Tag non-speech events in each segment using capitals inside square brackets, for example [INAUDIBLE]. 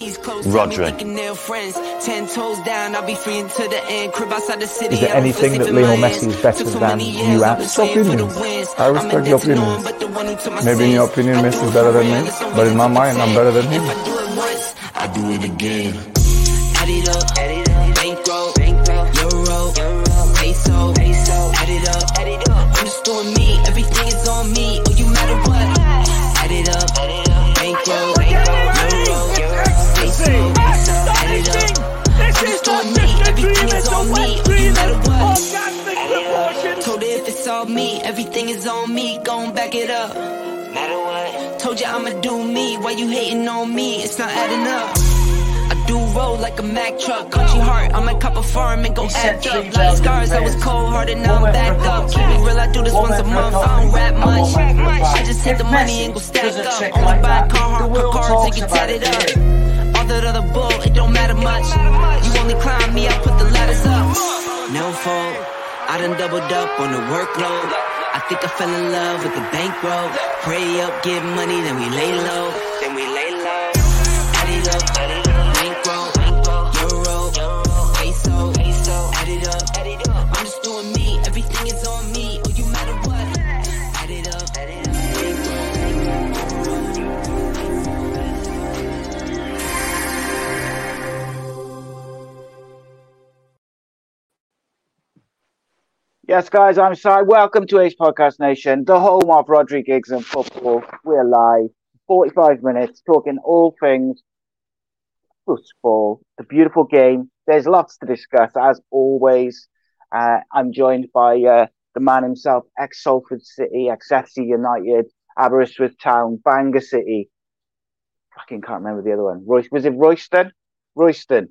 Rodri. Is there anything that Lionel Messi is better than you at? It's opinions. I respect your opinions. Maybe in your opinion Messi is better than me, but in my mind I'm better than him. I do it again. Everything is on me. Gon' back it up. Matter what? Told you I'ma do me. Why you hating on me? It's not adding up. I do roll like a Mack truck. Country heart, I might cop a farm and go act up. Like scars, I was cold hearted, now I'm back up. Keep it real, I do this once a month. I don't rap much. I just hit the money and go stack up. Only buy car, car cards and get tatted up. All that other bull, it don't matter much. You only climb me, I put the ladders up. No fault, I done doubled up on the workload. I think I fell in love with the bankroll. Pray up, get money, then we lay low. Then we lay Yes, guys, I'm sorry. Welcome to Ace Podcast Nation, the home of Rhodri Giggs and football. We're live, 45 minutes, talking all things football, the beautiful game. There's lots to discuss, as always. Uh, I'm joined by uh, the man himself, ex Salford City, ex FC United, Aberystwyth Town, Bangor City. Fucking can't remember the other one. Roy- was it Royston? Royston.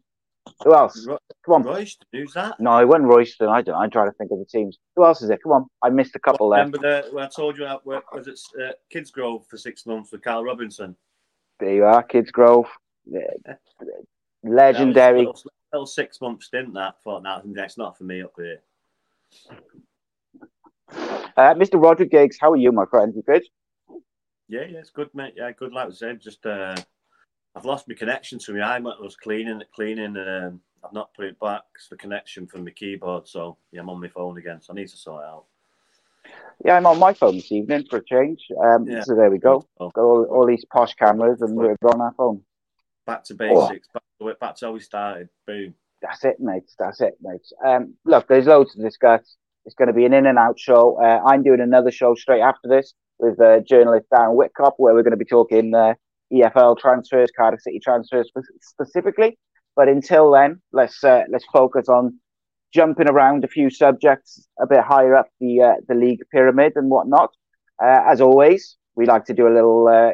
Who else? Ro- Come on. Royston, who's that? No, it wasn't Royston. I don't. I'm trying to think of the teams. Who else is it? Come on. I missed a couple there. Remember the, when I told you I worked was it uh, Kidsgrove for six months with Carl Robinson? There you are, Kidsgrove. Legendary. That was a little, six month stint. That thought that that's not for me up here. Uh, Mr. Roger Giggs, how are you, my friend? You good? Yeah, yeah, it's good, mate. Yeah, good. Like I said, just uh, I've lost my connection to my iMac. I was cleaning, it, cleaning, and um, I've not put it back. It's the connection from my keyboard, so yeah, I'm on my phone again. So I need to sort it out. Yeah, I'm on my phone this evening for a change. Um, Yeah. So there we go. Oh. Got all, all these posh cameras and we're on our phone. Back to basics. Back to. Back to how we started. Boom. That's it, mate. That's it, mate. Um, look, there's loads to discuss. It's going to be an in and out show. Uh, I'm doing another show straight after this with uh, journalist Darren Whitcop, where we're going to be talking uh, EFL transfers, Cardiff City transfers specifically. But until then, let's uh, let's focus on jumping around a few subjects a bit higher up the uh, the league pyramid and whatnot. Uh, as always, we like to do a little uh,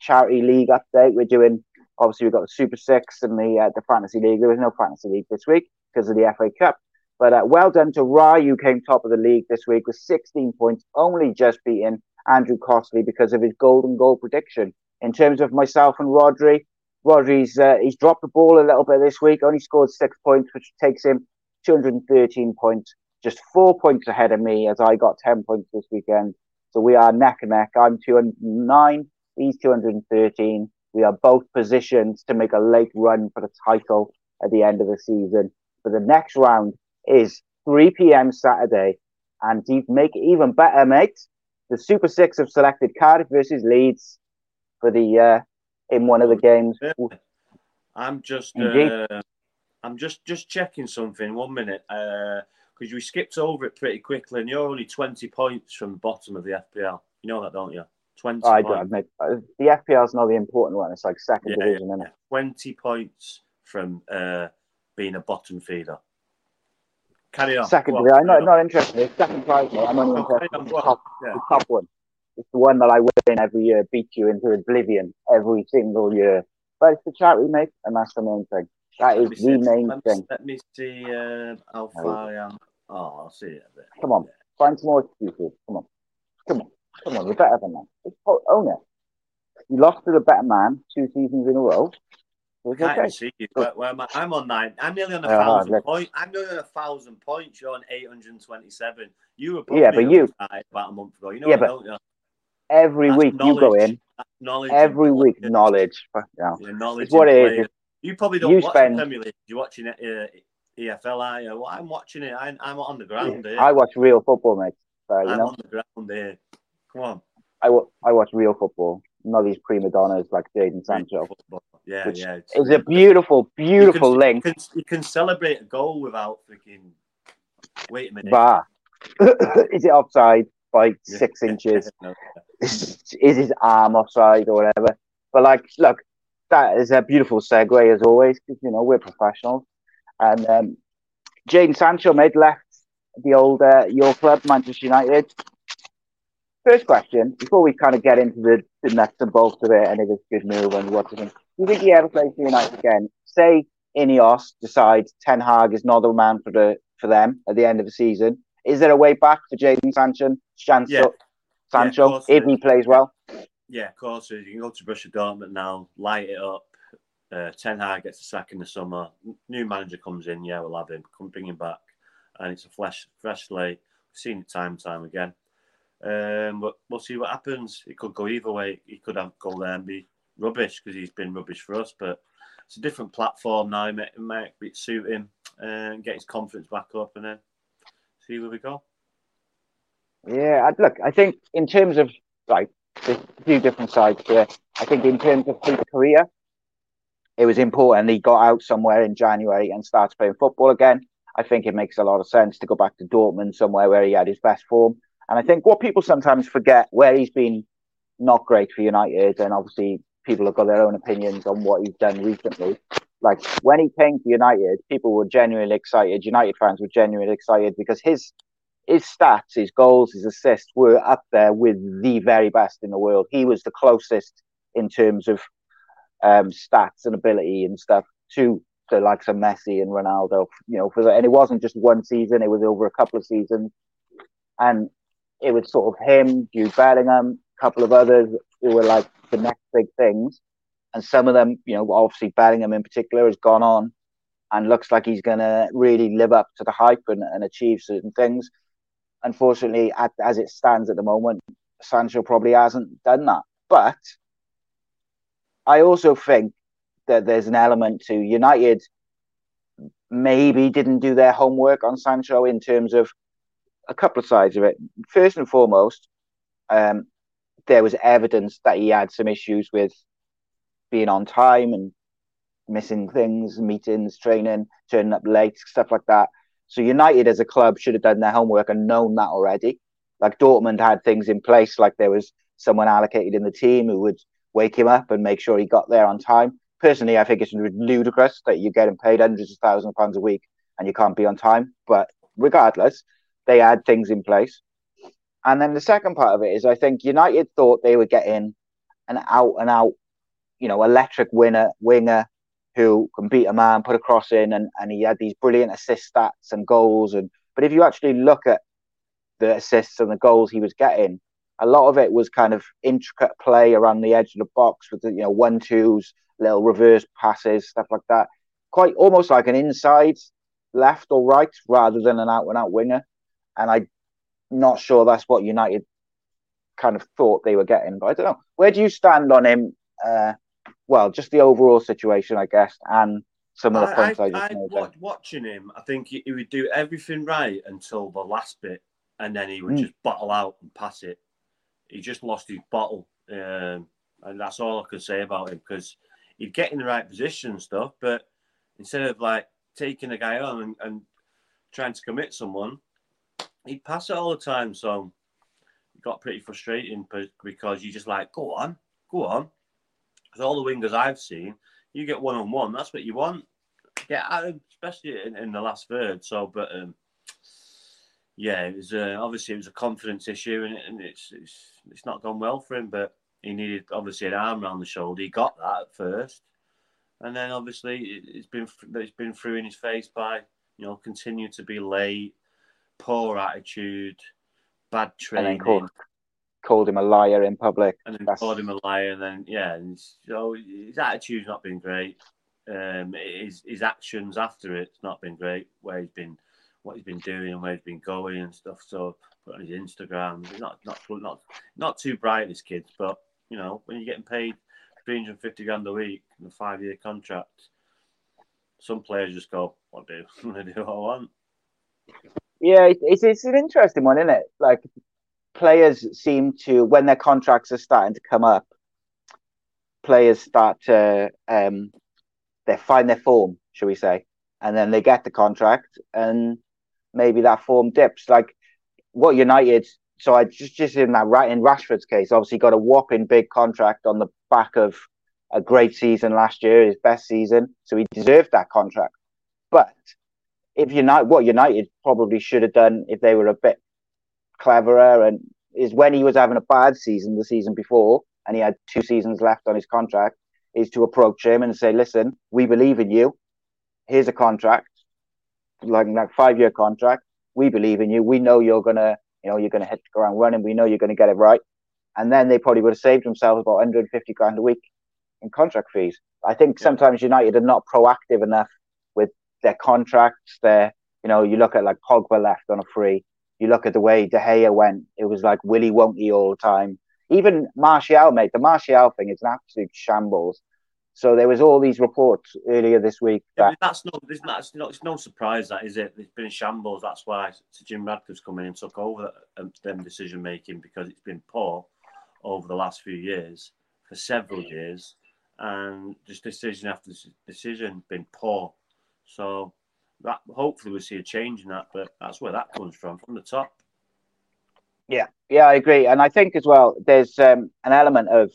charity league update. We're doing obviously we've got the Super Six and the uh, the Fantasy League. There was no Fantasy League this week because of the FA Cup. But uh, well done to Rye, who came top of the league this week with 16 points, only just beating Andrew Costley because of his golden goal prediction. In terms of myself and Rhodri, Rhodri's uh, he's dropped the ball a little bit this week. Only scored six points, which takes him 213 points, just four points ahead of me as I got 10 points this weekend. So we are neck and neck. I'm 209, he's 213. We are both positioned to make a late run for the title at the end of the season. But the next round is 3 p.m. Saturday. And to make it even better, mate, the Super Six have selected Cardiff versus Leeds for the uh, in one of the games. I'm just uh, I'm just just checking something. One minute, Uh because we skipped over it pretty quickly, and you're only 20 points from the bottom of the FPL. You know that, don't you? 20 I points. don't admit uh, the FPL is not the important one. It's like second Yeah, division, yeah, isn't it? 20 points from uh, being a bottom feeder. Carry on. Second on. I'm not, on. not interested. It's second prize. I'm only [LAUGHS] Oh, interested in go the top, Yeah. the top one. It's the one that I win every year, beat you into oblivion every single year. but it's the charity, mate, and that's the main thing. That is the main let me, thing. Let me see uh, how far I am. Oh, I'll see it a bit. Come on, find some more excuses. Come on, come on, come on. You're better than that. O- own it. You lost to the better man two seasons in a row. It's Can't okay. see you. Where, where am I? I'm on nine. I'm nearly on a Yeah, thousand points. I'm nearly on a thousand points. You're on eight hundred and twenty-seven. You were Yeah, but you- about a month ago. You know Yeah, what, but don't you? Every That's week you go in. Knowledge. Every week knowledge. Yeah. Yeah, knowledge. It's what it is. You probably don't You watch spend- the Premier League. You're watching it, uh, EFL, are you? Well, I'm watching it. I, I'm on the ground here. I watch real football, mate. So, you I'm know, on the ground here. Come on. I, wa- I watch real football, not these prima donnas like Jadon Sancho. Football. Yeah, yeah. It's, It's a beautiful, beautiful you can, link. You can, you can celebrate a goal without freaking. Wait a minute. Bar. [LAUGHS] is it offside by Yeah. six [LAUGHS] inches? No. Is his arm offside or whatever? But like, look, that is a beautiful segue as always because you know we're professionals. And um, Jadon Sancho made left the old uh, your club, Manchester United. First question, before we kind of get into the, the nuts and bolts of it and if it's a good move and what do you think? Do you think he ever plays for United again? Say Ineos decides Ten Hag is not the man for the for them at the end of the season. Is there a way back for Jadon Sancho? Sancho, Yeah. Sancho course if he plays well. Yeah, of course. You can go to Borussia Dortmund now, light it up. Uh, Ten Hag gets a sack in the summer. New manager comes in. Yeah, we'll have him. Come bring him back, and it's a fresh, fresh slate. We've seen it time and time again. Um, but we'll see what happens. It could go either way. He could have go there and be rubbish because he's been rubbish for us. But it's a different platform now. It might, it might suit him and get his confidence back up, and then see where we go. Yeah, look. I think in terms of like a few different sides here. I think in terms of his career, it was important he got out somewhere in January and starts playing football again. I think it makes a lot of sense to go back to Dortmund, somewhere where he had his best form. And I think what people sometimes forget, where he's been not great for United, and obviously people have got their own opinions on what he's done recently. Like when he came to United, people were genuinely excited. United fans were genuinely excited because his his stats, his goals, his assists were up there with the very best in the world. He was the closest in terms of um, stats and ability and stuff to the likes of Messi and Ronaldo. You know, for and it wasn't just one season; it was over a couple of seasons, and it was sort of him, Jude Bellingham, a couple of others who were like the next big things. And some of them, you know, obviously Bellingham in particular has gone on and looks like he's going to really live up to the hype and, and achieve certain things unfortunately, at, as it stands at the moment, Sancho probably hasn't done that. But I also think that there's an element to United maybe didn't do their homework on Sancho in terms of a couple of sides of it. First and foremost, um, there was evidence that he had some issues with being on time and missing things, meetings, training, turning up late, stuff like that. So United as a club should have done their homework and known that already. Like Dortmund had things in place, like there was someone allocated in the team who would wake him up and make sure he got there on time. Personally, I think it's ludicrous that you're getting paid hundreds of thousands of pounds a week and you can't be on time. But regardless, they had things in place. And then the second part of it is I think United thought they were getting an out and out, you know, electric winner winger who can beat a man, put a cross in, and, and he had these brilliant assist stats and goals. And but if you actually look at the assists and the goals he was getting, a lot of it was kind of intricate play around the edge of the box with the, you know one twos, little reverse passes, stuff like that. Quite almost like an inside left or right rather than an out and out winger. And I'm not sure that's what United kind of thought they were getting. But I don't know. Where do you stand on him? Uh, well, just the overall situation, I guess, and some of the points I, I, just I, made. wa- watching him, I think he, he would do everything right until the last bit, and then he would Mm. just bottle out and pass it. He just lost his bottle, um, and that's all I could say about him because he'd get in the right position and stuff, but instead of like taking a guy on and, and trying to commit someone, he'd pass it all the time. So it got pretty frustrating because you just like, go on, go on. Because all the wingers I've seen, you get one on one. That's what you want. Get at him, especially in, in the last third. So, but um, yeah, it was uh, obviously it was a confidence issue, and, and it's, it's it's not gone well for him. But he needed obviously an arm around the shoulder. He got that at first, and then obviously it's been it's been through in his face by you know continue to be late, poor attitude, bad training. Called, him a liar in public. And then That's... called him a liar, and then yeah, and so his attitude's not been great. Um, his his actions after it's not been great. Where he's been, what he's been doing, and where he's been going and stuff. So put on his Instagram, not not not not too bright, this kids. But you know, when you're getting paid 350 grand a week in a five year contract, some players just go, "What do I [LAUGHS] do what I want?" Yeah, it's it's an interesting one, isn't it? Like players seem to when their contracts are starting to come up, players start to um, they find their form, shall we say, and then they get the contract, and maybe that form dips. Like what United so I just just in that right in Rashford's case, obviously got a whopping big contract on the back of a great season last year, his best season, so he deserved that contract. But if United, what United probably should have done if they were a bit cleverer, and is when he was having a bad season the season before, and he had two seasons left on his contract, is to approach him and say, "Listen, we believe in you. Here's a contract, like like five year contract. We believe in you. We know you're gonna you know, you're to hit the ground running. We know you're to get it right. And then they probably would have saved themselves about 150 grand a week in contract fees. I think sometimes United are not proactive enough with their contracts. Their, you know, you look at like Pogba left on a free. You look at the way De Gea went. It was like Willy won't he all the time. Even Martial, mate. The Martial thing is an absolute shambles. So there was all these reports earlier this week. That... Yeah, that's no, not, it's, no, surprise that is it. It's been shambles. That's why Sir Jim Ratcliffe's come in and took over um, them decision making because it's been poor over the last few years, for several years, and just decision after decision been poor. So that hopefully we'll see a change in that, but that's where that comes from, from the top. Yeah, yeah, I agree, and I think as well there's um, an element of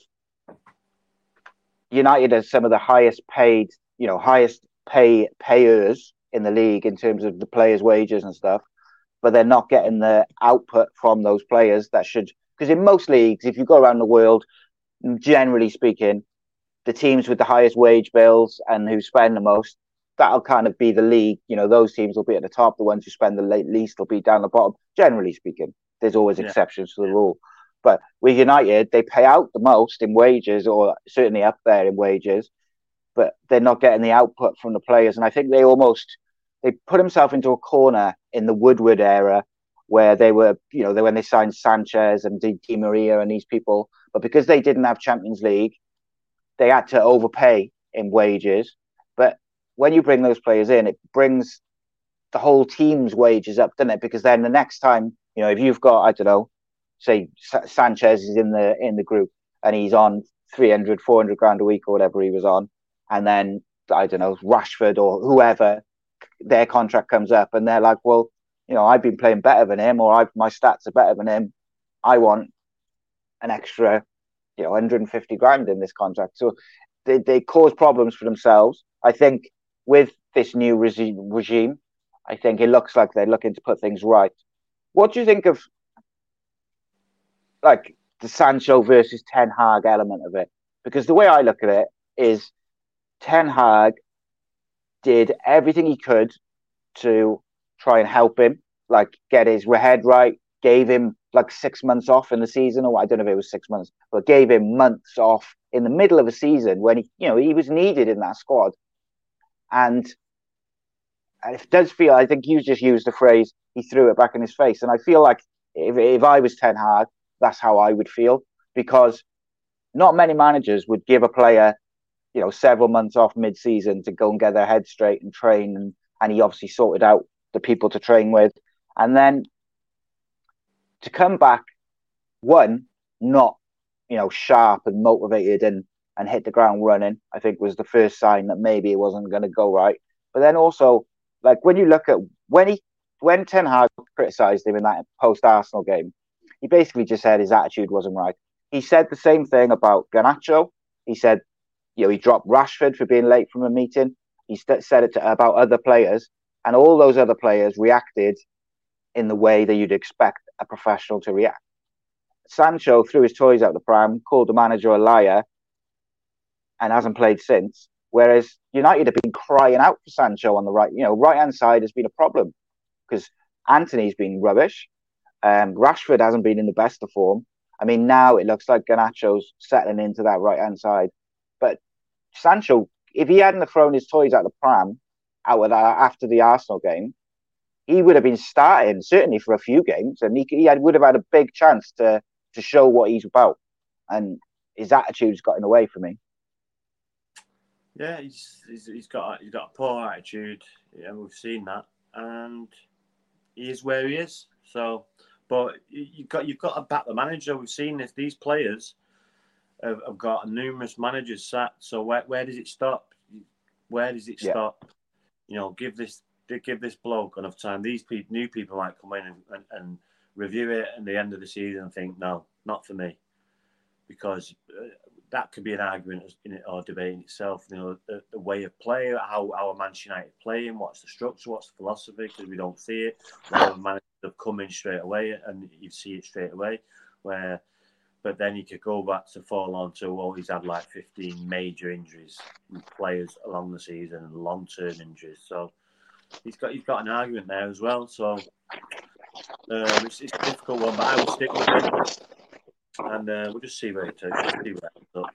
United as some of the highest paid, you know, highest pay payers in the league in terms of the players' wages and stuff, but they're not getting the output from those players that should. Because in most leagues, if you go around the world, generally speaking, the teams with the highest wage bills and who spend the most, that'll kind of be the league. You know, those teams will be at the top. The ones who spend the least will be down the bottom. Generally speaking, there's always yeah. exceptions to the rule. But with United, they pay out the most in wages, or certainly up there in wages, but they're not getting the output from the players. And I think they almost they put themselves into a corner in the Woodward era where they were, you know, they, when they signed Sanchez and Di, Di Maria and these people, but because they didn't have Champions League, they had to overpay in wages. When you bring those players in, it brings the whole team's wages up, doesn't it? Because then the next time, you know, if you've got, I don't know, say Sanchez is in the in the group and he's on 300, 400 grand a week or whatever he was on, and then I don't know Rashford or whoever, their contract comes up and they're like, well, you know, I've been playing better than him, or I've, my stats are better than him. I want an extra, you know, 150 grand in this contract. So they, they cause problems for themselves. I think with this new regime, regime, I think it looks like they're looking to put things right. What do you think of like the Sancho versus Ten Hag element of it. Because the way I look at it is Ten Hag did everything he could to try and help him, like get his head right, gave him like six months off in the season, or I don't know if it was six months, but gave him months off in the middle of a season when he, you know, he was needed in that squad. And it does feel, I think you just used the phrase, he threw it back in his face. And I feel like if, if I was Ten Hag, that's how I would feel. Because not many managers would give a player, you know, several months off mid-season to go and get their head straight and train, and and he obviously sorted out the people to train with, and then to come back, one not, you know, sharp and motivated and and hit the ground running, I think was the first sign that maybe it wasn't going to go right. But then also, like when you look at when he when Ten Hag criticised him in that post Arsenal game, he basically just said his attitude wasn't right. He said the same thing about Garnacho. He said, you know, he dropped Rashford for being late from a meeting. He st- said it to, about other players, and all those other players reacted in the way that you'd expect a professional to react. Sancho threw his toys out the pram, called the manager a liar, and hasn't played since. Whereas United have been crying out for Sancho on the right. You know, right hand side has been a problem because Antony's been rubbish. Um, Rashford hasn't been in the best of form. I mean, now it looks like Garnacho's settling into that right hand side. But Sancho, if he hadn't thrown his toys out the pram out of that after the Arsenal game, he would have been starting certainly for a few games, and he, he had, would have had a big chance to to show what he's about. And his attitude's got in the way for me. Yeah, he's, he's, he's got he's got a poor attitude. Yeah, we've seen that, and he is where he is. So, but you've got you've got to back the manager. We've seen this; these players have, have got numerous managers sat. So where where does it stop? Where does it Yeah. stop? You know, give this give this bloke enough time. These people, new people might come in and, and, and review it at the end of the season and think, no, not for me, because uh, that could be an argument in or debate in itself. You know, the, the way of play, how our Manchester United playing, what's the structure, what's the philosophy, because we don't see it. The managers have come in straight away and you see it straight away. Where, but then you could go back to fall on to well, he's had like 15 major injuries, players along the season, long term injuries. So he's got he's got an argument there as well. So um, it's, it's a difficult one, but I will stick with it, and uh, we'll just see where it takes. See where it ends up.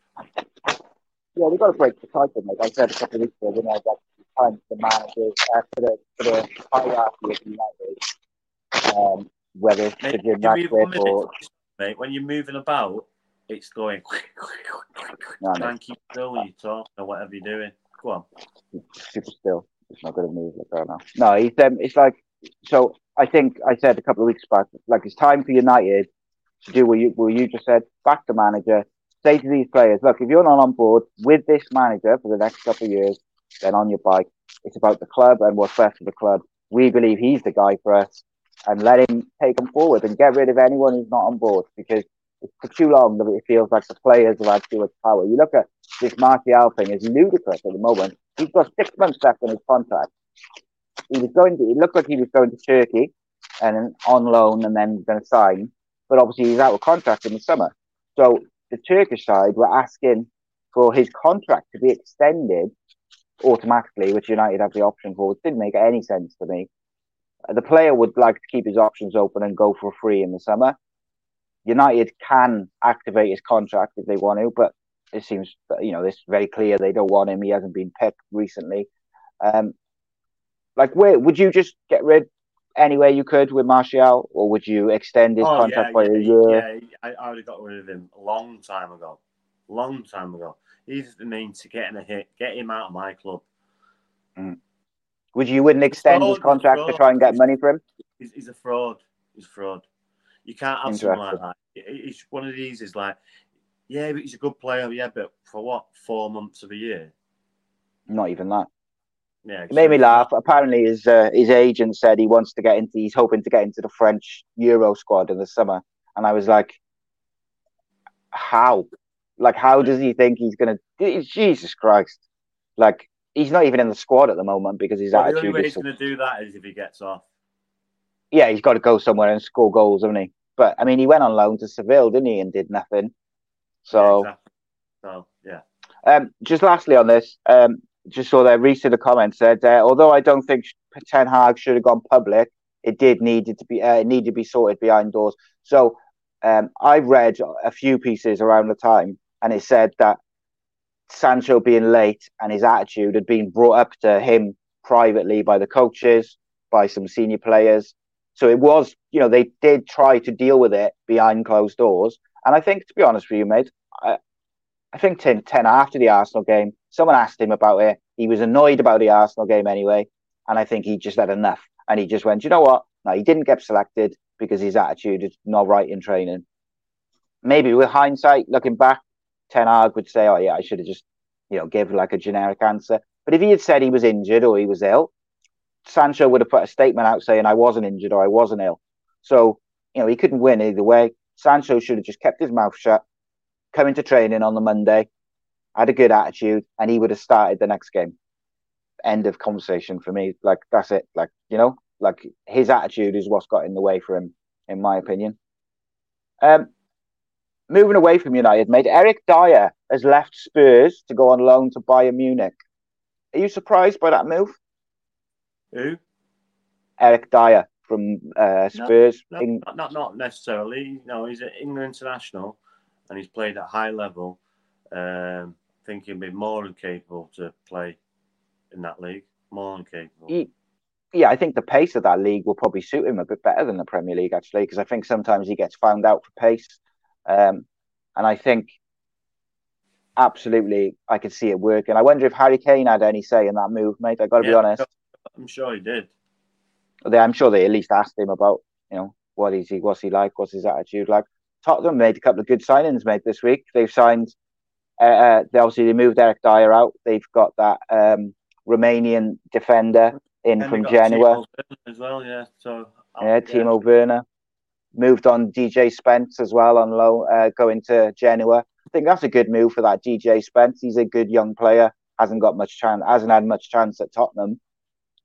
Yeah, we've got to break the cycle, like I said a couple of weeks ago, when I got time for the managers, uh, for the for the hierarchy of United, um, whether it's Mate, Jim Ratcliffe or mate. When you're moving about, it's going. [LAUGHS] No, no. Try and keep still when you talk or whatever you're doing. Go on. super still. It's not going to move like that now. No, he's um, it's like so. I think I said a couple of weeks back, like it's time for United to do what you what you just said. Back the manager. Say to these players, look, if you're not on board with this manager for the next couple of years, then on your bike. It's about the club and what's best for the club. We believe he's the guy for us, and let him take them forward and get rid of anyone who's not on board because it's for too long that it feels like the players have had too much power. You look at this Martial thing is ludicrous at the moment. He's got six months left on his contract. He was going to. It looked like he was going to Turkey and on loan and then going to sign, but obviously he's out of contract in the summer. So the Turkish side were asking for his contract to be extended automatically, which United have the option for, which didn't make any sense to me. The player would like to keep his options open and go for free in the summer. United can activate his contract if they want to, but it seems you know it's very clear they don't want him. He hasn't been picked recently. Um, like, where would you just get rid any way you could with Martial, or would you extend his oh, contract by Oh, yeah, a year? yeah. I, I would have got rid of him a long time ago. Long time ago. He's the means to getting a hit, get him out of my club. Mm. Would you wouldn't extend his contract to try and get money for him? He's, he's a fraud. He's a fraud. You can't have someone like that. It's one of these. Is like, yeah, but he's a good player. Yeah, but for what? Four months of a year. Not even that. Yeah, It made me laugh. Apparently, his uh, his agent said he wants to get into. He's hoping to get into the French Euro squad in the summer, and I was like, "How? Like, how does he think he's gonna? Jesus Christ! Like, he's not even in the squad at the moment because his Well, the only attitude way he's So, going to do that is if he gets off. yeah, he's got to go somewhere and score goals, hasn't he? But I mean, he went on loan to Seville, didn't he, and did nothing. So. Yeah, exactly. So yeah. Um, just lastly on this, um, just saw that Reese in the comments said, uh, although I don't think Ten Hag should have gone public, it did needed to be uh, it needed to be sorted behind doors. So um, I read a few pieces around the time, and it said that Sancho being late and his attitude had been brought up to him privately by the coaches, by some senior players. So it was, you know, they did try to deal with it behind closed doors. And I think, to be honest with you, mate, I, I think 10, 10 after the Arsenal game, someone asked him about it. He was annoyed about the Arsenal game anyway. And I think he just had enough. And he just went, you know what? No, he didn't get selected because his attitude is not right in training. Maybe with hindsight, looking back, Ten Hag would say, oh, yeah, I should have just, you know, give like a generic answer. But if he had said he was injured or he was ill, Sancho would have put a statement out saying, I wasn't injured or I wasn't ill. So, you know, he couldn't win either way. Sancho should have just kept his mouth shut, come into training on the Monday, had a good attitude, and he would have started the next game. End of conversation for me. Like, that's it. Like, you know, like his attitude is what's got in the way for him, in my opinion. Um, moving away from United, mate. Eric Dier has left Spurs to go on loan to Bayern Munich. Are you surprised by that move? Who? Eric Dier from uh, Spurs. No, no, not, not not necessarily. No, he's an England international, and he's played at high level. Um, I think he'll be more than capable to play in that league. More than capable. He, yeah, I think the pace of that league will probably suit him a bit better than the Premier League, actually, because I think sometimes he gets found out for pace. Um, and I think absolutely I could see it working. I wonder if Harry Kane had any say in that move, mate. I got to Yeah, be honest. I'm sure he did. They, I'm sure they at least asked him about, you know, what is he, what's he like, what's his attitude like. Tottenham made a couple of good signings, made this week. They've signed. Uh, uh, they obviously they moved Eric Dier out. They've got that um, Romanian defender in And from Genoa. As well. Yeah. So Yeah, Timo Werner moved on DJ Spence as well on loan, uh, going to Genoa. I think that's a good move for that DJ Spence. He's a good young player. Hasn't got much chance. Hasn't had much chance at Tottenham.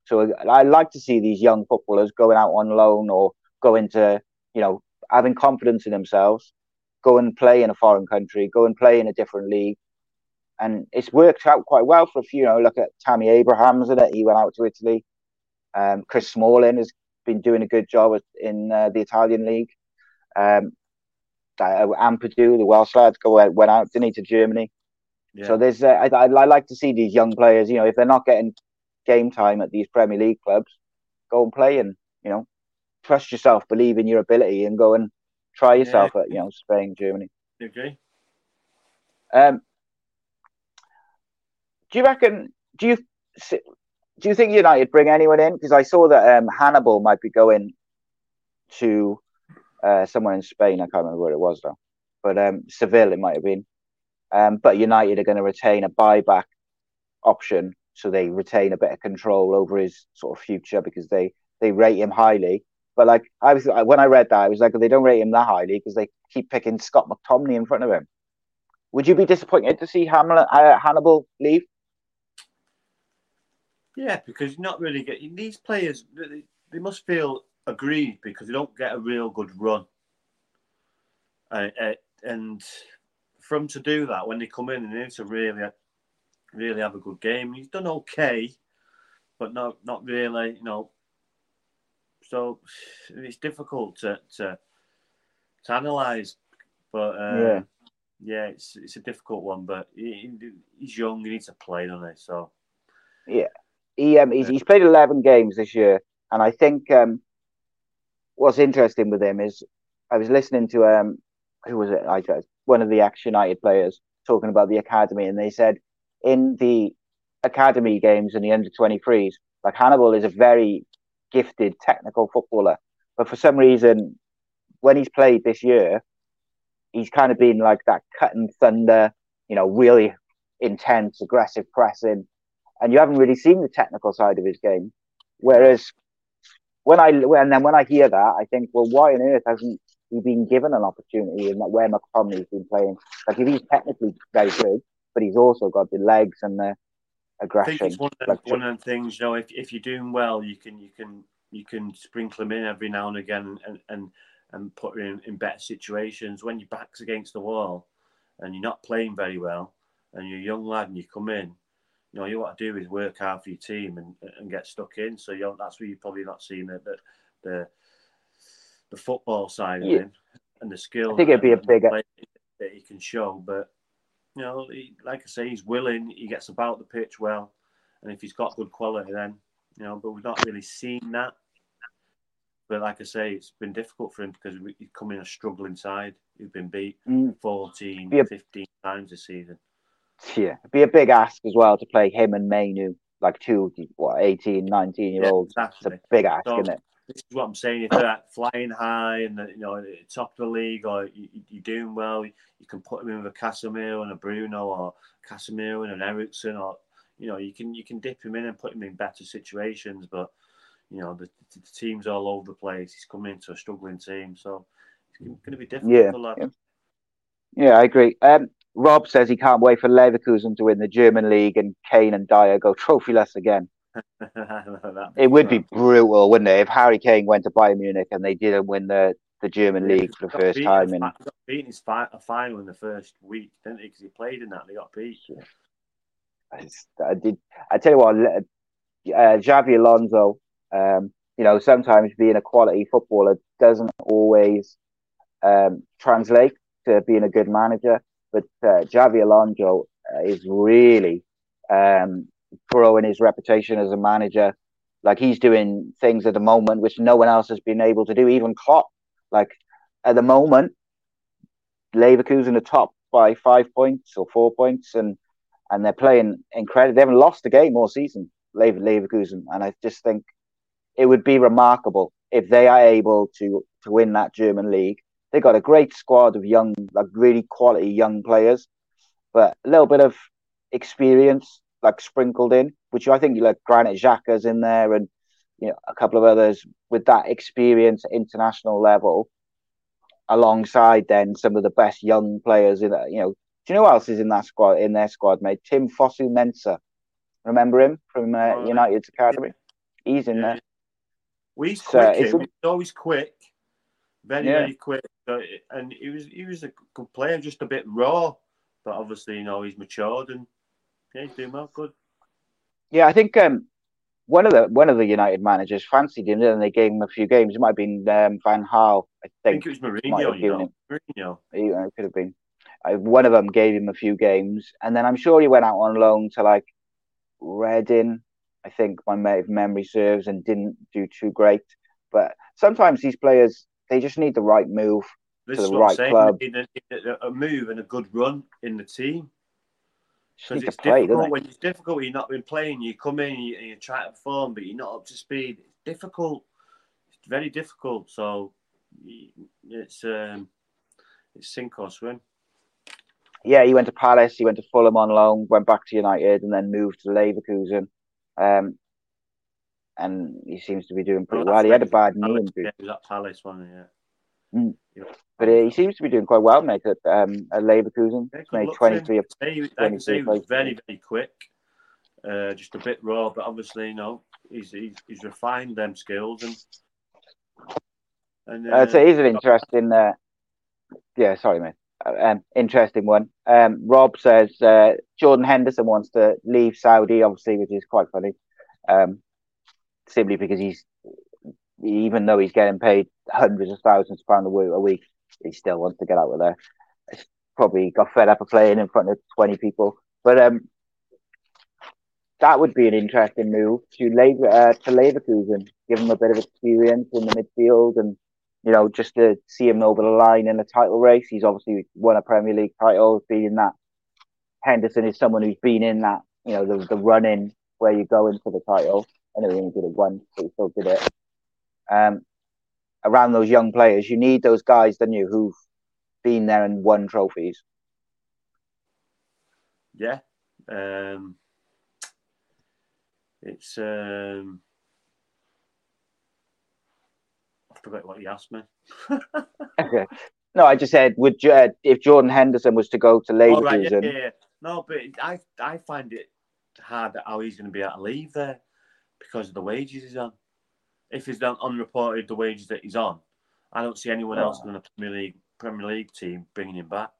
So I like to see these young footballers going out on loan or going to, you know, having confidence in themselves, go and play in a foreign country, go and play in a different league. And it's worked out quite well for a few. You know, look at Tammy Abrahams and. He went out to Italy. Um, Chris Smalling has been doing a good job in uh, the Italian league. Um, uh, Ampadu, the Welsh lad, go out, went out, didn't he, to Germany. Yeah. So there's, uh, I, I, I like to see these young players. You know, if they're not getting game time at these Premier League clubs, go and play and you know, trust yourself, believe in your ability, and go and try yourself at you know Spain, Germany. Agree? Um, do you reckon? Do you do you think United bring anyone in? Because I saw that um, Hannibal might be going to uh, somewhere in Spain. I can't remember where it was though, but um, Seville it might have been. Um, but United are going to retain a buyback option, so they retain a bit of control over his sort of future because they they rate him highly. But like I was when I read that, I was like, they don't rate him that highly because they keep picking Scott McTominay in front of him. Would you be disappointed to see Hamlet, uh, Hannibal leave? Yeah, because you're not really getting these players. They, they must feel aggrieved because they don't get a real good run. Uh, uh, and for them to do that when they come in, and they need to really, really have a good game. He's done okay, but not not really. You know, so [SIGHS] it's difficult to to, to analyze. But uh, Yeah. yeah, it's it's a difficult one. But he, he's young; he needs to play, doesn't he? So Yeah, he um, he's, he's played eleven games this year, and I think um, what's interesting with him is I was listening to um, who was it? I guess one of the ex United players talking about the academy, and they said in the academy games and the under twenty threes, like Hannibal is a very gifted technical footballer, but for some reason, when he's played this year, he's kind of been like that cut and thunder, you know, really intense, aggressive pressing and you haven't really seen the technical side of his game. Whereas when I and then when I hear that, I think, well, why on earth hasn't he been given an opportunity in that where McTominay's been playing? Like if he's technically very good, but he's also got the legs and the I think it's one of, them, Like, one of them things. You know, if, if you're doing well, you can you can you can sprinkle them in every now and again and and and put them in, in better situations. When your back's against the wall and you're not playing very well, and you're a young lad and you come in, you know, you want to do is work hard for your team and and get stuck in. So you that's where you're probably not seeing the the the, the football side Yeah. of him and the skill. I think it'd be a the bigger- that he can show, but you know, he, like I say, he's willing. He gets about the pitch well, and if he's got good quality, then you know. But we've not really seen that. But like I say, it's been difficult for him because he's come in a struggling side. He's been beat Mm. 14, Yeah. 15 times this season. Yeah, it'd be a big ask as well to play him and Mainoo, like two, what, 18, 19 year Yeah, olds. It's a big ask, So- isn't it? This is what I'm saying. If they're flying high and you know top of the league, or you, you're doing well, you can put him in with a Casemiro and a Bruno, or Casemiro and an Eriksen, or you know you can you can dip him in and put him in better situations. But you know the, the team's all over the place. He's coming into a struggling team, so it's going to be difficult. Yeah, yeah. Yeah, I agree. Um, Rob says he can't wait for Leverkusen to win the German league and Kane and Dier go trophyless again. It would be brutal, wouldn't it, if Harry Kane went to Bayern Munich and they didn't win the the German league for the first time. In, in got beaten his fi- a final in the first week, didn't he? Because he played in that, they got beat. I, I did. I tell you what, uh, Alonso. Um, you know, sometimes being a quality footballer doesn't always um, translate to being a good manager. But uh, Alonso uh, is really um, growing his reputation as a manager. Like he's doing things at the moment which no one else has been able to do. Even Klopp, like at the moment, Leverkusen are top by five points or four points, and and they're playing incredible. They haven't lost a game all season, Lever Leverkusen, and I just think it would be remarkable if they are able to to win that German league. They got a great squad of young, like really quality young players, but a little bit of experience like sprinkled in, which I think you like Granit Xhaka's in there and you know a couple of others with that experience at international level, alongside then some of the best young players in you know. Do you know who else is in that squad? In their squad, mate, Tim Fosu-Mensah. Remember him from uh, oh, United's academy? He's in yeah. there. Well, he's quick. He's always quick, very yeah. very quick. And he was he was a good player, just a bit raw, but obviously you know he's matured and yeah, doing well. Good. Yeah, I think um, one of the one of the United managers fancied him, and they gave him a few games. It might have been um, Van Gaal. I think. I think it was Mourinho. You know. Mourinho. He, uh, it could have been. Uh, one of them gave him a few games, and then I'm sure he went out on loan to like Reading. I think my memory serves, and didn't do too great. But sometimes these players they just need the right move this to the right club. A, a move and a good run in the team. Because it's play, difficult when it's difficult when you've not been playing. You come in and you, and you try to perform, but you're not up to speed. It's difficult. It's very difficult. So it's um, it's sink or swim. Yeah, he went to Palace. He went to Fulham on loan. Went back to United, and then moved to Leverkusen. Um, and he seems to be doing pretty well. well. He had a bad knee injury. Yeah, he was at Palace, wasn't he? Yeah. Mm. But uh, he seems to be doing quite well, mate, at, um, at Leverkusen. Yeah, made 23 of he, like say, he was very, very quick. Uh, just a bit raw, but obviously, you know, he's, he's, he's refined them skills. And, and uh, I'd say he's an interesting, uh, yeah, sorry, mate. Uh, um, interesting one. Um, Rob says uh, Jordan Henderson wants to leave Saudi, obviously, which is quite funny. Um, simply because he's, even though he's getting paid hundreds of thousands of pounds a week, he still wants to get out of there. It's probably got fed up of playing in front of 20 people. But um, that would be an interesting move to Lever, uh, to Leverkusen, give him a bit of experience in the midfield and, you know, just to see him over the line in a title race. He's obviously won a Premier League title, being that. Henderson is someone who's been in that, you know, the, the run in where you're going for the title. I know he only did it once, but he still did it. Um, around those young players. You need those guys, don't you, who've been there and won trophies. Yeah. Um, it's um, I forgot what you asked me. [LAUGHS] okay. No, I just said, would uh, if Jordan Henderson was to go to Leverkusen? Oh, right, yeah, yeah, No, but I I find it hard how he's going to be able to leave there because of the wages he's on if he's done unreported the wages that he's on, I don't see anyone else in the Premier League Premier League team bringing him back.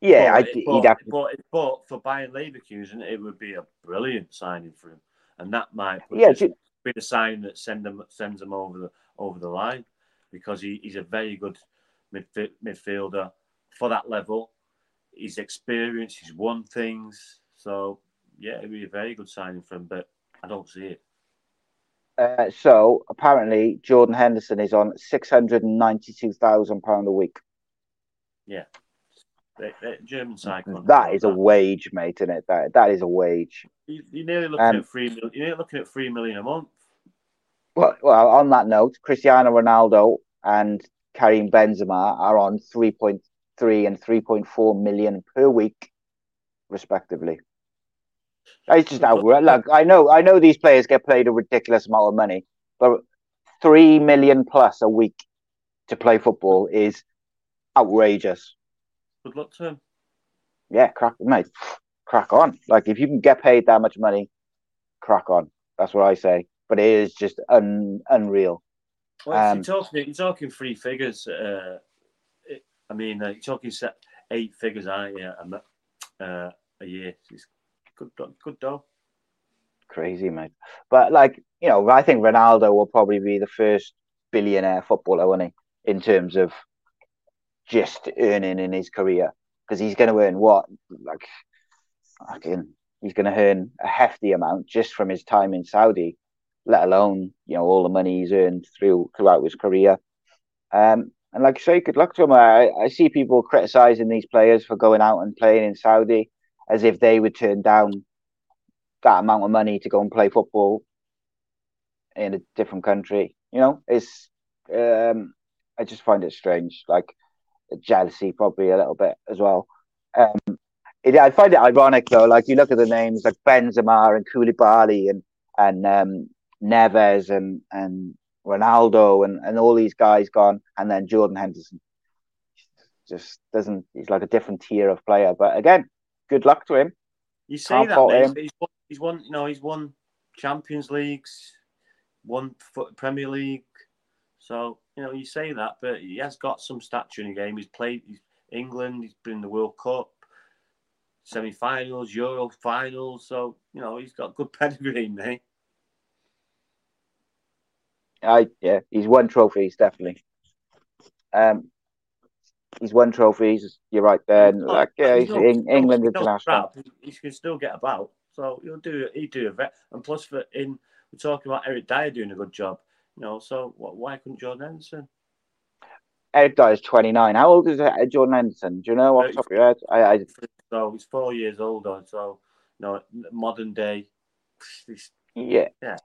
Yeah, but, I, but, he'd have to... but, but for Bayern Leverkusen, it would be a brilliant signing for him, and that might yeah, be the sign that send him sends him over the over the line because he, he's a very good midf- midfielder for that level. He's experienced, he's won things, so yeah, it'd be a very good signing for him. But I don't see it. Uh, so apparently Jordan Henderson is on six hundred and ninety-two thousand pound a week. Yeah, the, the German side. That is that. a wage, mate, isn't it? That that is a wage. You, are nearly looking um, at three. You're nearly looking at three million a month. Well, well, on that note, Cristiano Ronaldo and Karim Benzema are on three point three and three point four million per week, respectively. It's just outrageous. Look, I know, I know these players get paid a ridiculous amount of money, but three million plus a week to play football is outrageous. Good luck to him. Yeah, crack, mate, crack on. Like if you can get paid that much money, crack on. That's what I say. But it is just un, unreal. Well, Um, you're talking, you're talking three figures. Uh, it, I mean, uh, you're talking set eight figures, aren't you? Uh, a year. It's good, good dough. crazy, mate. But like, you know, I think Ronaldo will probably be the first billionaire footballer, won't he? In terms of just earning in his career, because he's going to earn what, like, fucking, he's going to earn a hefty amount just from his time in Saudi, let alone you know all the money he's earned through throughout his career. Um, and like I say, good luck to him. I, I see people criticizing these players for going out and playing in Saudi as if they would turn down that amount of money to go and play football in a different country. You know, it's um, I just find it strange, like jealousy probably a little bit as well. Um, it, I find it ironic though. Like you look at the names like Benzema and Koulibaly and and um, Neves and and Ronaldo and, and all these guys gone, and then Jordan Henderson just doesn't. He's like a different tier of player. But again, good luck to him. You say Can't that, mate, he's won, he's won. You know, he's won Champions Leagues, won Premier League. So you know, you say that, but he has got some stature in the game. He's played he's England. He's been in the World Cup, semi-finals, Euro finals. So you know, he's got good [LAUGHS] pedigree, mate. I yeah, he's won trophies definitely. Um, he's won trophies. You're right there. And, like yeah, he's not- Eng- not- England he's not international. He, can still get about. So he'll do. He do a vet. And plus, for in we're talking about Eric Dier doing a good job. You know, so what, why couldn't Jordan Henderson? Eric Dier's 29. How old is uh, Jordan Henderson? Do you know off the top of your head? I, I So he's four years older. So you know, modern day. yeah. Yeah.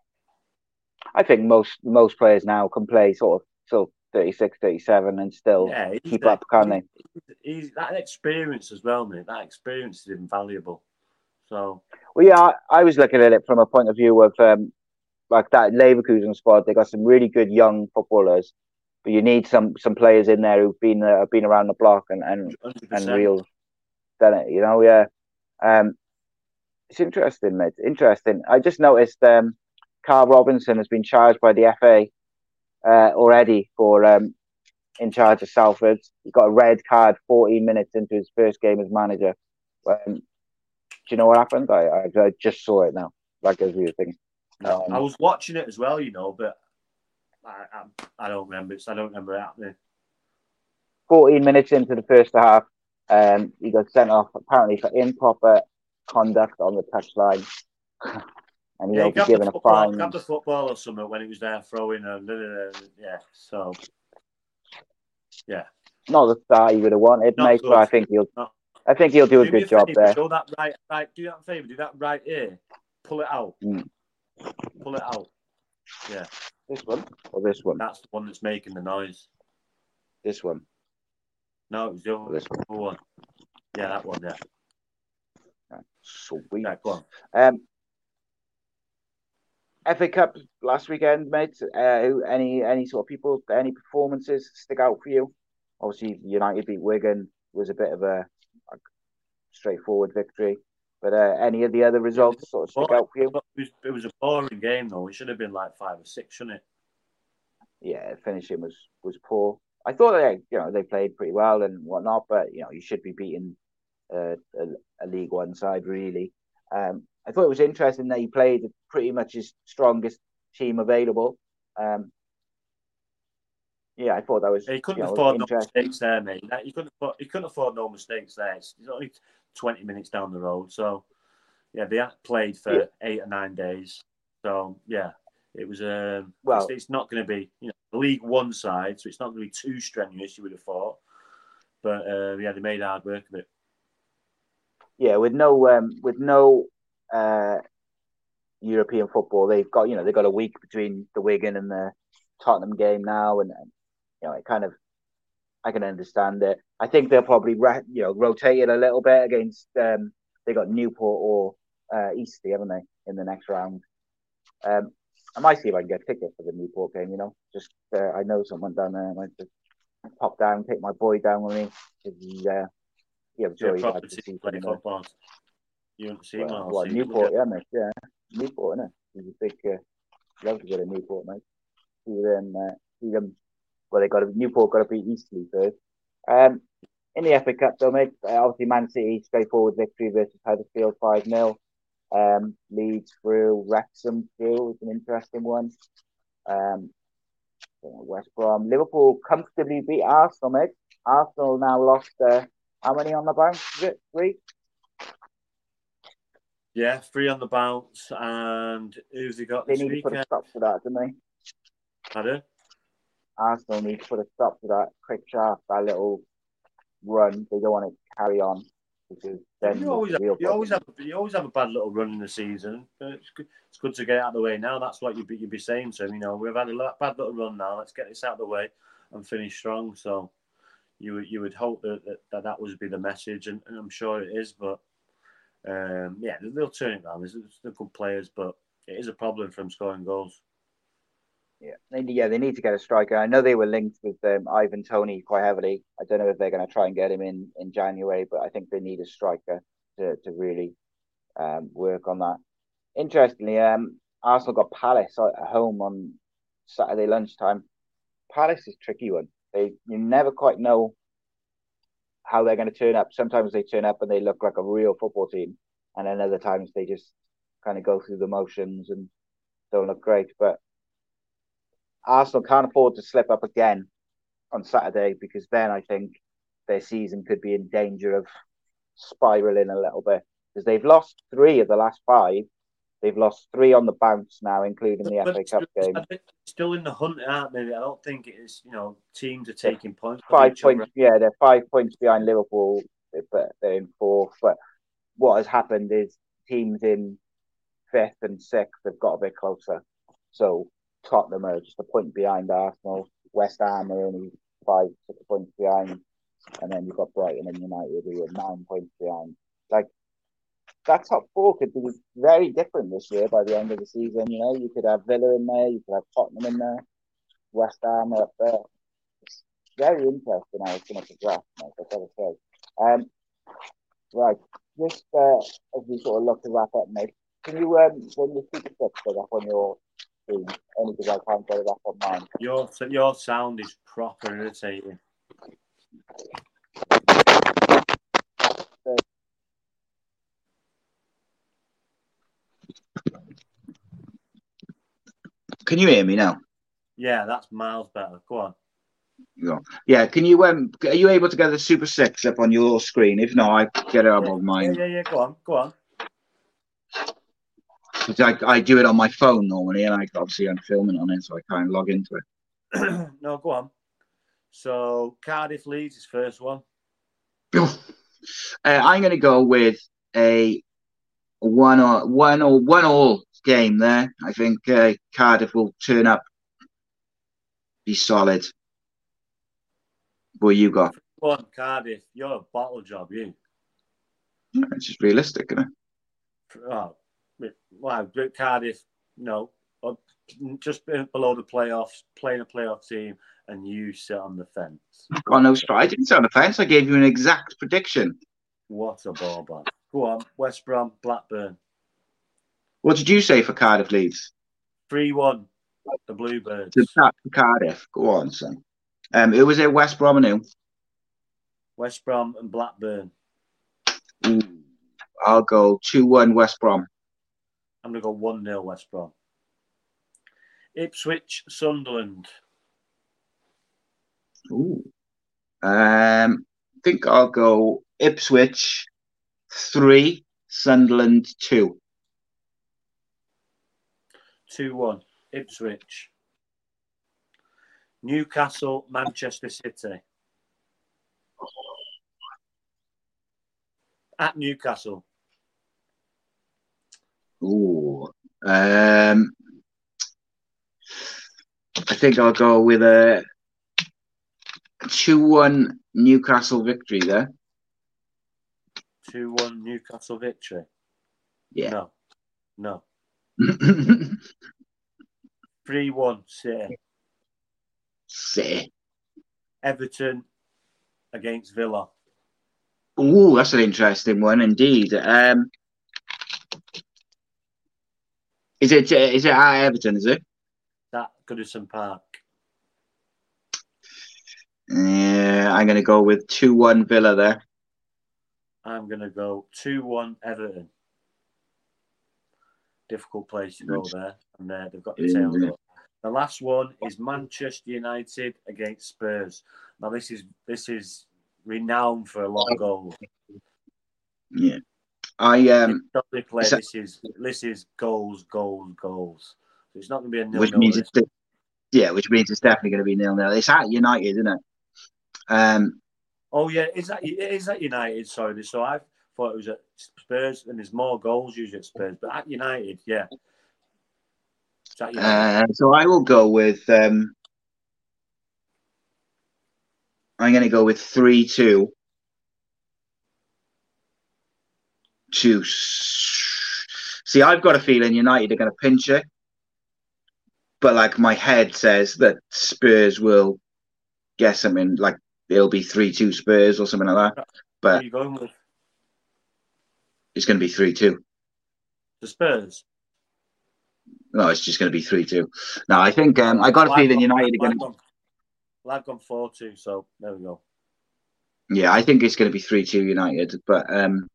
I think most most players now can play sort of till 36, 37 and still Yeah, keep up, can't they? He's, he's that experience as well, mate. That experience is invaluable. So Well, yeah, I, I was looking at it from a point of view of um, like that Leverkusen squad. They got some really good young footballers, but you need some some players in there who've been uh, been around the block and and, 100%. and real done it. You know, yeah. Um, it's interesting, mate. Interesting. I just noticed um, Carl Robinson has been charged by the FA uh, already for um, in charge of Salford. He got a red card 14 minutes into his first game as manager. Um, do you know what happened? I, I, I just saw it now, like as we were thinking. No, Um, I was watching it as well, you know, but I, I, I don't remember it. So I don't remember it happening. 14 minutes into the first half, um, he got sent off apparently for improper conduct on the touchline. And Yeah, he'll he be given the, a football, fine. grabbed the football or something when he was there throwing. And, yeah, so yeah. Not the start he would have wanted, Not mate, good. but I think he'll Not- I think he'll do a Do me good job favour, there. Show that right, right. Do that a favour. Do that right here. Pull it out. Mm. Pull it out. Yeah, This one or this one? that's the one that's making the noise. This one. No, it was the other This one. one. Yeah, that one. Yeah, Sweet. yeah. Go on. Um, FA Cup last weekend, mate. Uh, any any sort of people, any performances stick out for you? Obviously, United beat Wigan was a bit of a, a straightforward victory, but uh, any of the other results sort of stick out for you? It was, it was a boring game though. It should have been like five or six, shouldn't it? Yeah, finishing was was poor. I thought they, you know, they played pretty well and whatnot, but you know, you should be beating uh, a, a League One side really. Um, I thought it was interesting that he played pretty much his strongest team available. Um, yeah, I thought that was He couldn't you know, afford no mistakes there, mate. He couldn't. Afford, he couldn't afford no mistakes there. It's, it's only twenty minutes down the road, so yeah, they had played for Yeah. eight or nine days. So yeah, it was. Um, Well- it's, it's not going to be you know League One side, so it's not going to be too strenuous. You would have thought, but uh, yeah, they made hard work of it. Yeah, with no um, with no uh, European football, they've got you know they've got a week between the Wigan and the Tottenham game now, and, you know it kind of I can understand it. I think they'll probably you know rotate it a little bit against um, they got Newport or uh, Eastleigh, haven't they, in the next round? Um, I might see if I can get a ticket for the Newport game. You know, just uh, I know someone down there. I might just pop down, take my boy down with me. He's, uh, yeah, Yeah, he'd proper like to team see play some, football. You wouldn't see well, well. Newport, yeah, mate. Yeah, Newport, innit? He's a big, uh, love to go to Newport, mate. See them, uh, see them. Well, they got to Newport got to beat Eastleigh first. Um, in the FA Cup, though, mate, uh, obviously Man City straightforward victory versus Huddersfield five 0 um, Leeds through, Wrexham through is an interesting one. Um, West Brom, Liverpool comfortably beat Arsenal, mate. Arsenal now lost uh, how many on the bounce? Three? Yeah, three on the bounce, and who's he got They this need to put a stop to that, don't they? Pardon? Arsenal need to put a stop to that quick sharp, that little run. They don't want to carry on because then You always, have, a you always have you always have a bad little run in the season. It's good, it's good to get it out of the way now. That's what you'd be, you'd be saying to him. You know, we've had a lo- bad little run now. Let's get this out of the way and finish strong. So you would you would hope that that, that, that would be the message, and, and I'm sure it is. But um, yeah, they'll turn it around. They're good players, but it is a problem from scoring goals. Yeah, they, yeah, they need to get a striker. I know they were linked with um, Ivan Toney quite heavily. I don't know if they're going to try and get him in in January, but I think they need a striker to to really um, work on that. Interestingly, um, Arsenal got Palace at home on Saturday lunchtime. Palace is tricky one. They you never quite know how they're going to turn up. Sometimes they turn up and they look like a real football team, and then other times they just kind of go through the motions and don't look great. But Arsenal can't afford to slip up again on Saturday because then I think their season could be in danger of spiraling a little bit because they've lost three of the last five. They've lost three on the bounce now, including the But FA Cup game. Still in the hunt, aren't they? I don't think it is. You know, teams are taking points. Five each other. points, yeah, they're five points behind Liverpool, but they're in fourth. But what has happened is teams in fifth and sixth have got a bit closer. So Tottenham are just a point behind Arsenal. West Ham are only five, six points behind. And then you've got Brighton and United who are nine points behind. Like that top four could be very different this year by the end of the season. You know, you could have Villa in there, you could have Tottenham in there, West Ham up there. It's very interesting how it's going to progress, I've got to say. Um, right, just uh, as we sort of look to wrap up, mate, can you um, when you super six set up on your screen, only because I can't get it up on mine. Your your sound is proper irritating. Can you hear me now? Yeah, that's miles better. Go on. Yeah. Yeah. Can you um? Are you able to get the Super Six up on your screen? If not, I get it up on Yeah, mine. yeah, yeah. Go on, go on. I, I do it on my phone normally, and I obviously I'm filming on it, so I can't log into it. [CLEARS THROAT] no, go on. So Cardiff Leeds is first one. [CLEARS THROAT] Uh, I'm going to go with a one or one or one all game there. I think uh, Cardiff will turn up, be solid. What you got? Go on, Cardiff. You're a bottle job, you. It's just realistic, isn't it? Oh, wow. Cardiff, no, just below the playoffs, playing a playoff team, and you sit on the fence. Got no strike. I didn't say on the fence. I gave you an exact prediction. What a ball back. Go on, West Brom, Blackburn. What did you say for Cardiff Leeds? 3 1, the Bluebirds. To that for Cardiff. Go on, son. Um, who was it? West Brom and who? West Brom and Blackburn. Ooh, I'll go two one West Brom. I'm going to go 1 0 West Brom. Ipswich, Sunderland. Ooh. Um, think I'll go Ipswich three, Sunderland two. 2 1, Ipswich. Newcastle, Manchester City. At Newcastle. Ooh. Um, I think I'll go with a two one Newcastle victory there. 2 1 Newcastle victory. Yeah. No. No. [LAUGHS] 3 1 City. Say. Everton against Villa. Ooh, that's an interesting one indeed. Um, is it is it at Everton? Is it? That Goodison Park. Yeah, I'm going to go with 2 1 Villa there. I'm going to go 2 1 Everton. Difficult place to go there. And uh, they've got the tails Yeah. up. The last one is Manchester United against Spurs. Now this is this is renowned for a lot of goals. Yeah. I um, Historically, so- this is this is goals, goals, goals. So it's not going to be a nil which means it's yeah, which means it's definitely going to be nil nil. It's at United, isn't it? Um, Oh yeah, is that is that United? Sorry, so I thought it was at Spurs, and there's more goals usually at Spurs, but at United, yeah. Is that United? uh, so I will go with um, I'm going to go with three two. To see, I've got a feeling United are going to pinch it, but like my head says that Spurs will get something like it'll be three two Spurs or something like that. But you going with it's going to be three two. the Spurs? No, it's just going to be three two. No, I think um, I got a I've feeling gone- United are well, going I've to. gone- well, I've gone four two, so there we go. Yeah, I think it's going to be three two United, but um,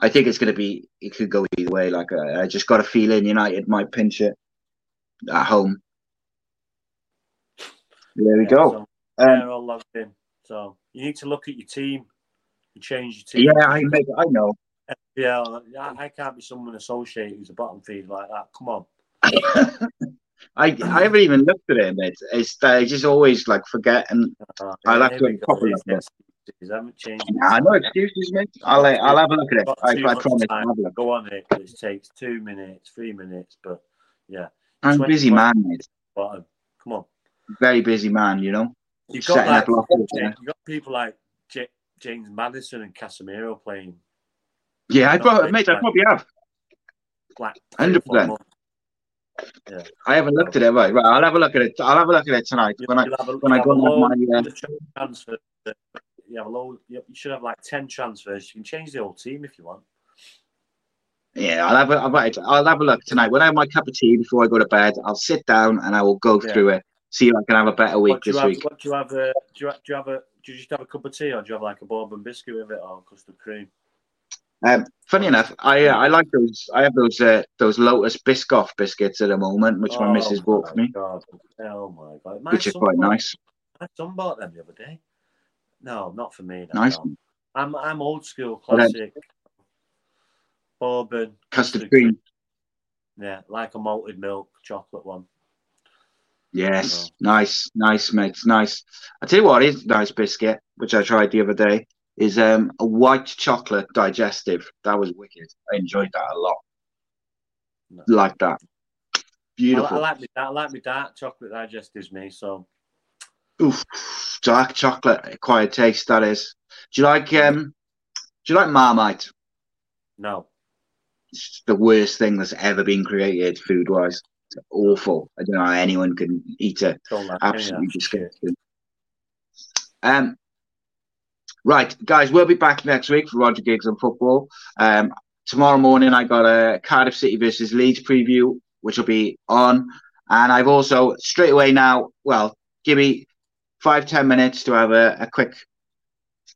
I think it's going to be. It could go either way. Like uh, I just got a feeling United might pinch it at home. There we Yeah, go. So Um, they're all logged in. So you need to look at your team and change your team. yeah, I I know. Yeah, I, I can't be someone associated who's a bottom feed like that. Come on. [LAUGHS] I I haven't even looked at it. Mate. It's I just always like forget and Uh, I'll have to we have a go. proper look at it. I haven't changed. nah, no excuses, mate. I'll I'll have a look at it. I, I promise. time. I'll have a look. Go on it. It takes two minutes, three minutes, but yeah, I'm a busy man, mate. bottom. Come on. Very busy man. You know. You've got like you've got people like J- James Maddison and Casemiro playing Yeah, I probably, mate. I probably have. like or 100%. months. I haven't looked at it. Right, right. I'll have a look at it. I'll have a look at it tonight You- when I a- when I go have a and load my. Uh, of. You have a load. You should have like ten transfers. You can change the whole team if you want. yeah, I'll have a. I'll, I'll have a look tonight when I have my cup of tea before I go to bed. I'll sit down and I will go Yeah. through it. See if I can have a better week this have? week. What do you have? Uh, do you do you have a? Do you just have a cup of tea, or do you have like a bourbon biscuit with it, or custard cream? Um, funny enough, I uh, I like those. I have those uh, those Lotus Biscoff biscuits at the moment, which my Oh missus bought for me, God. Oh my god! My which is quite bought- nice. My son bought them the other day. No, not for me. No, Nice. no. I'm I'm old school, then- classic. Bourbon, Custard cream. Yeah, like a malted milk chocolate one. Yes, Oh. nice, nice, mate, nice. I tell you what is a nice biscuit, which I tried the other day, is um a white chocolate digestive. That was wicked. I enjoyed that a lot. No. Like that. I, Beautiful. I like me. I like me dark chocolate digestives me. So Oof, dark chocolate, acquired taste. That is. Do you like um? Do you like Marmite? no, It's the worst thing that's ever been created, food wise. Awful. I don't know how anyone can eat it. don't like any of Absolutely shit. disgusting. Um, right, guys, we'll be back next week for Rhodri Giggs and football. Um, tomorrow morning, I got a Cardiff City versus Leeds preview, which will be on. And I've also straight away now, well, give me five ten minutes to have a, a quick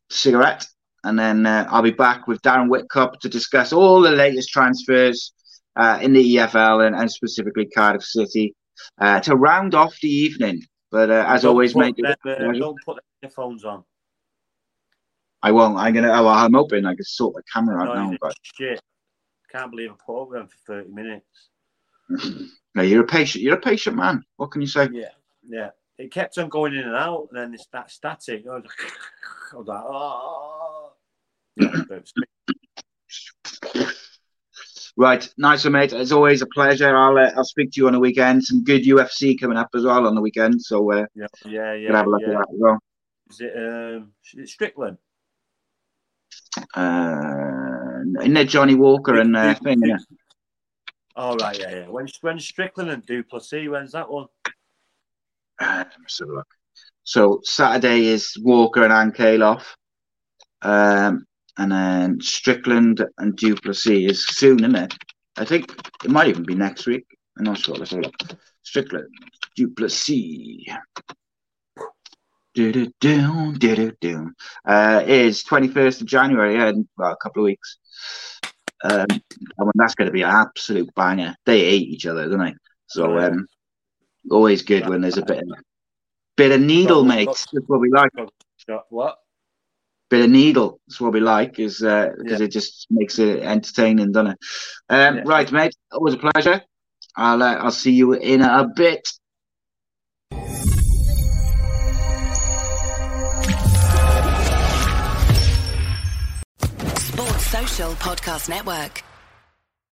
cigarette, and then uh, I'll be back with Darren Whitcup to discuss all the latest transfers uh, in the EFL and, and specifically Cardiff City uh, to round off the evening. But uh, as Don't always, mate, uh, don't put the phones on. I won't. I'm gonna. Oh, I'm hoping I can sort the camera out No, now. But shit. Can't believe I put up with them for thirty minutes. [CLEARS THROAT] no, you're a patient. You're a patient man. What can you say? Yeah, yeah. It kept on going in and out, and then it's that static. I was like, [LAUGHS] I was like [CLEARS THROAT] oh. Yeah, Right, nice one, mate. As always, a pleasure. I'll uh, I'll speak to you on the weekend. Some good UFC coming up as well on the weekend, so uh, yeah, yeah, yeah. have a look yeah. at that as well. Is it um? Is it Strickland? Uh, isn't it Johnny Walker and uh, thing? innit? Oh right, yeah, yeah. When when Strickland and Du Plessis, when's that one? Uh, let's have a look. So Saturday is Walker and Ankalaev. Um, and then Strickland and Du Plessis is soon, isn't it? I think it might even be next week. I'm not sure. Let's have a look. Strickland, Du Plessis. do do do do do do uh, is twenty first of January. Yeah, in well, a couple of weeks. Um, I mean, that's going to be an absolute banger. They hate each other, don't they? So um, always good when there's a bit of bit of needle, mate. That's what we like. What? Bit of needle. That's what we like, is because Yeah. it just makes it entertaining, doesn't it? Um, Yeah. Right, mate. Always a pleasure. I'll uh, I'll see you in a bit. Sports Social Podcast Network.